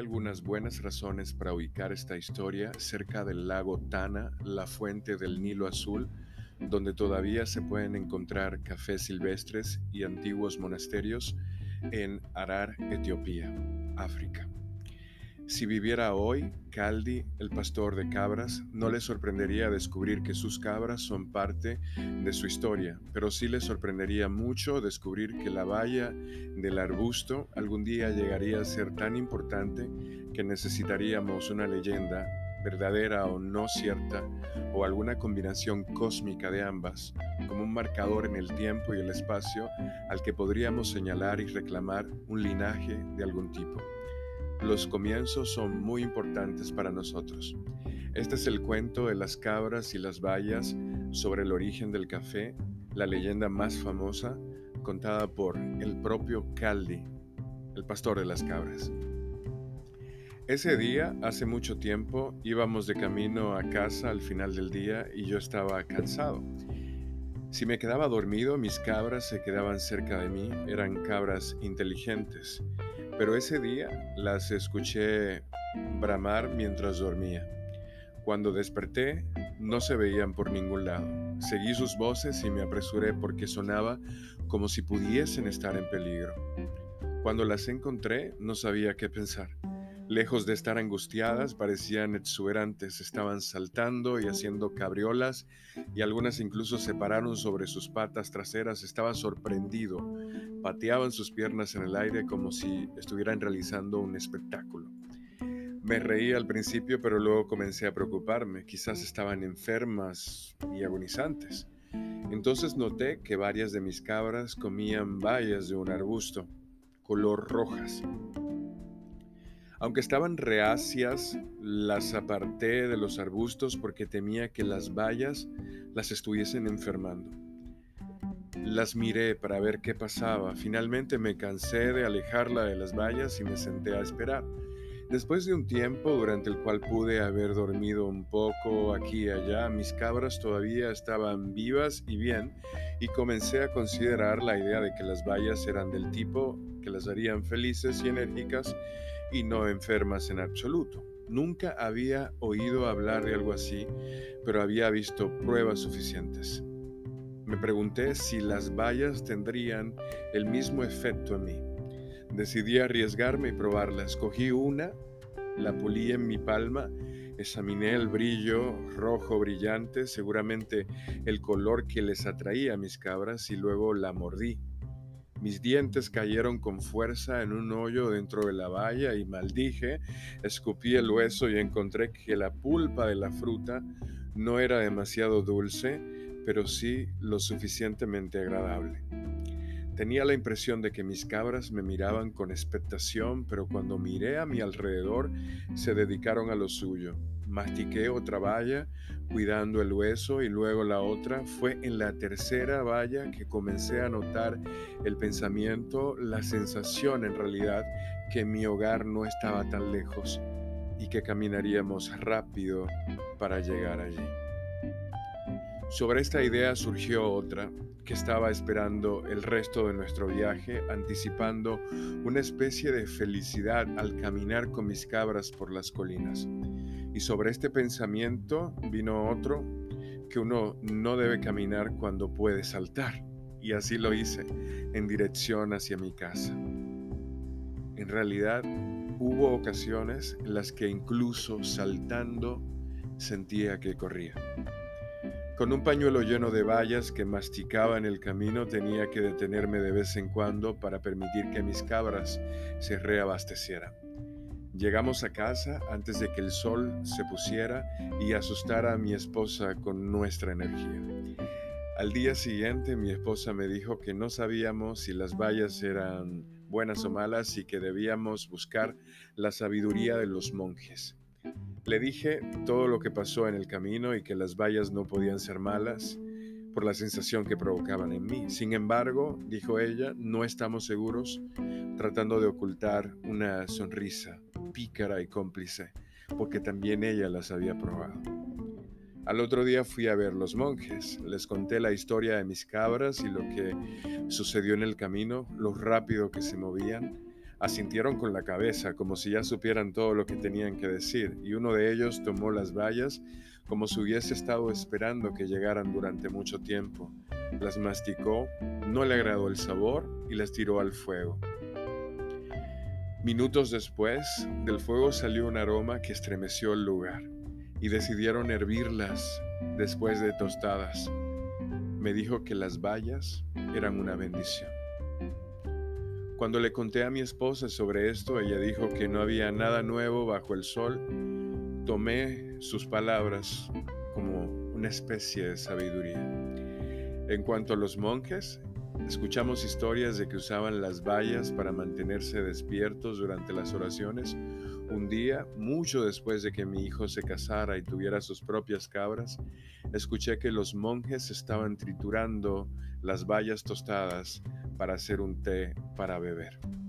algunas buenas razones para ubicar esta historia cerca del lago Tana, la fuente del Nilo Azul, donde todavía se pueden encontrar cafés silvestres y antiguos monasterios en Arar, Etiopía, África. Si viviera hoy, Caldi, el pastor de cabras, no le sorprendería descubrir que sus cabras son parte de su historia, pero sí le sorprendería mucho descubrir que la valla del arbusto algún día llegaría a ser tan importante que necesitaríamos una leyenda, verdadera o no cierta, o alguna combinación cósmica de ambas, como un marcador en el tiempo y el espacio al que podríamos señalar y reclamar un linaje de algún tipo. Los comienzos son muy importantes para nosotros. Este es el cuento de las cabras y las bayas sobre el origen del café, la leyenda más famosa contada por el propio Caldi, el pastor de las cabras. Ese día, hace mucho tiempo, íbamos de camino a casa al final del día y yo estaba cansado. Si me quedaba dormido, mis cabras se quedaban cerca de mí, eran cabras inteligentes pero ese día las escuché bramar mientras dormía. Cuando desperté, no se veían por ningún lado. Seguí sus voces y me apresuré porque sonaba como si pudiesen estar en peligro. Cuando las encontré, no sabía qué pensar. Lejos de estar angustiadas, parecían exuberantes, estaban saltando y haciendo cabriolas y algunas incluso se pararon sobre sus patas traseras. Estaba sorprendido, pateaban sus piernas en el aire como si estuvieran realizando un espectáculo. Me reí al principio, pero luego comencé a preocuparme. Quizás estaban enfermas y agonizantes. Entonces noté que varias de mis cabras comían bayas de un arbusto, color rojas. Aunque estaban reacias, las aparté de los arbustos porque temía que las bayas las estuviesen enfermando. Las miré para ver qué pasaba. Finalmente me cansé de alejarla de las bayas y me senté a esperar. Después de un tiempo durante el cual pude haber dormido un poco aquí y allá, mis cabras todavía estaban vivas y bien, y comencé a considerar la idea de que las bayas eran del tipo que las harían felices y enérgicas y no enfermas en absoluto. Nunca había oído hablar de algo así, pero había visto pruebas suficientes. Me pregunté si las bayas tendrían el mismo efecto en mí. Decidí arriesgarme y probarla. Escogí una, la pulí en mi palma, examiné el brillo rojo brillante, seguramente el color que les atraía a mis cabras, y luego la mordí. Mis dientes cayeron con fuerza en un hoyo dentro de la valla y maldije, escupí el hueso y encontré que la pulpa de la fruta no era demasiado dulce, pero sí lo suficientemente agradable. Tenía la impresión de que mis cabras me miraban con expectación, pero cuando miré a mi alrededor se dedicaron a lo suyo. Mastiqué otra valla, cuidando el hueso, y luego la otra. Fue en la tercera valla que comencé a notar el pensamiento, la sensación en realidad que mi hogar no estaba tan lejos y que caminaríamos rápido para llegar allí. Sobre esta idea surgió otra que estaba esperando el resto de nuestro viaje, anticipando una especie de felicidad al caminar con mis cabras por las colinas. Y sobre este pensamiento vino otro, que uno no debe caminar cuando puede saltar. Y así lo hice, en dirección hacia mi casa. En realidad, hubo ocasiones en las que incluso saltando sentía que corría. Con un pañuelo lleno de bayas que masticaba en el camino tenía que detenerme de vez en cuando para permitir que mis cabras se reabastecieran. Llegamos a casa antes de que el sol se pusiera y asustara a mi esposa con nuestra energía. Al día siguiente mi esposa me dijo que no sabíamos si las bayas eran buenas o malas y que debíamos buscar la sabiduría de los monjes. Le dije todo lo que pasó en el camino y que las vallas no podían ser malas por la sensación que provocaban en mí. Sin embargo, dijo ella, no estamos seguros, tratando de ocultar una sonrisa pícara y cómplice, porque también ella las había probado. Al otro día fui a ver los monjes, les conté la historia de mis cabras y lo que sucedió en el camino, lo rápido que se movían, Asintieron con la cabeza, como si ya supieran todo lo que tenían que decir, y uno de ellos tomó las vallas como si hubiese estado esperando que llegaran durante mucho tiempo. Las masticó, no le agradó el sabor y las tiró al fuego. Minutos después, del fuego salió un aroma que estremeció el lugar y decidieron hervirlas después de tostadas. Me dijo que las bayas eran una bendición. Cuando le conté a mi esposa sobre esto, ella dijo que no había nada nuevo bajo el sol. Tomé sus palabras como una especie de sabiduría. En cuanto a los monjes, Escuchamos historias de que usaban las vallas para mantenerse despiertos durante las oraciones. Un día, mucho después de que mi hijo se casara y tuviera sus propias cabras, escuché que los monjes estaban triturando las bayas tostadas para hacer un té para beber.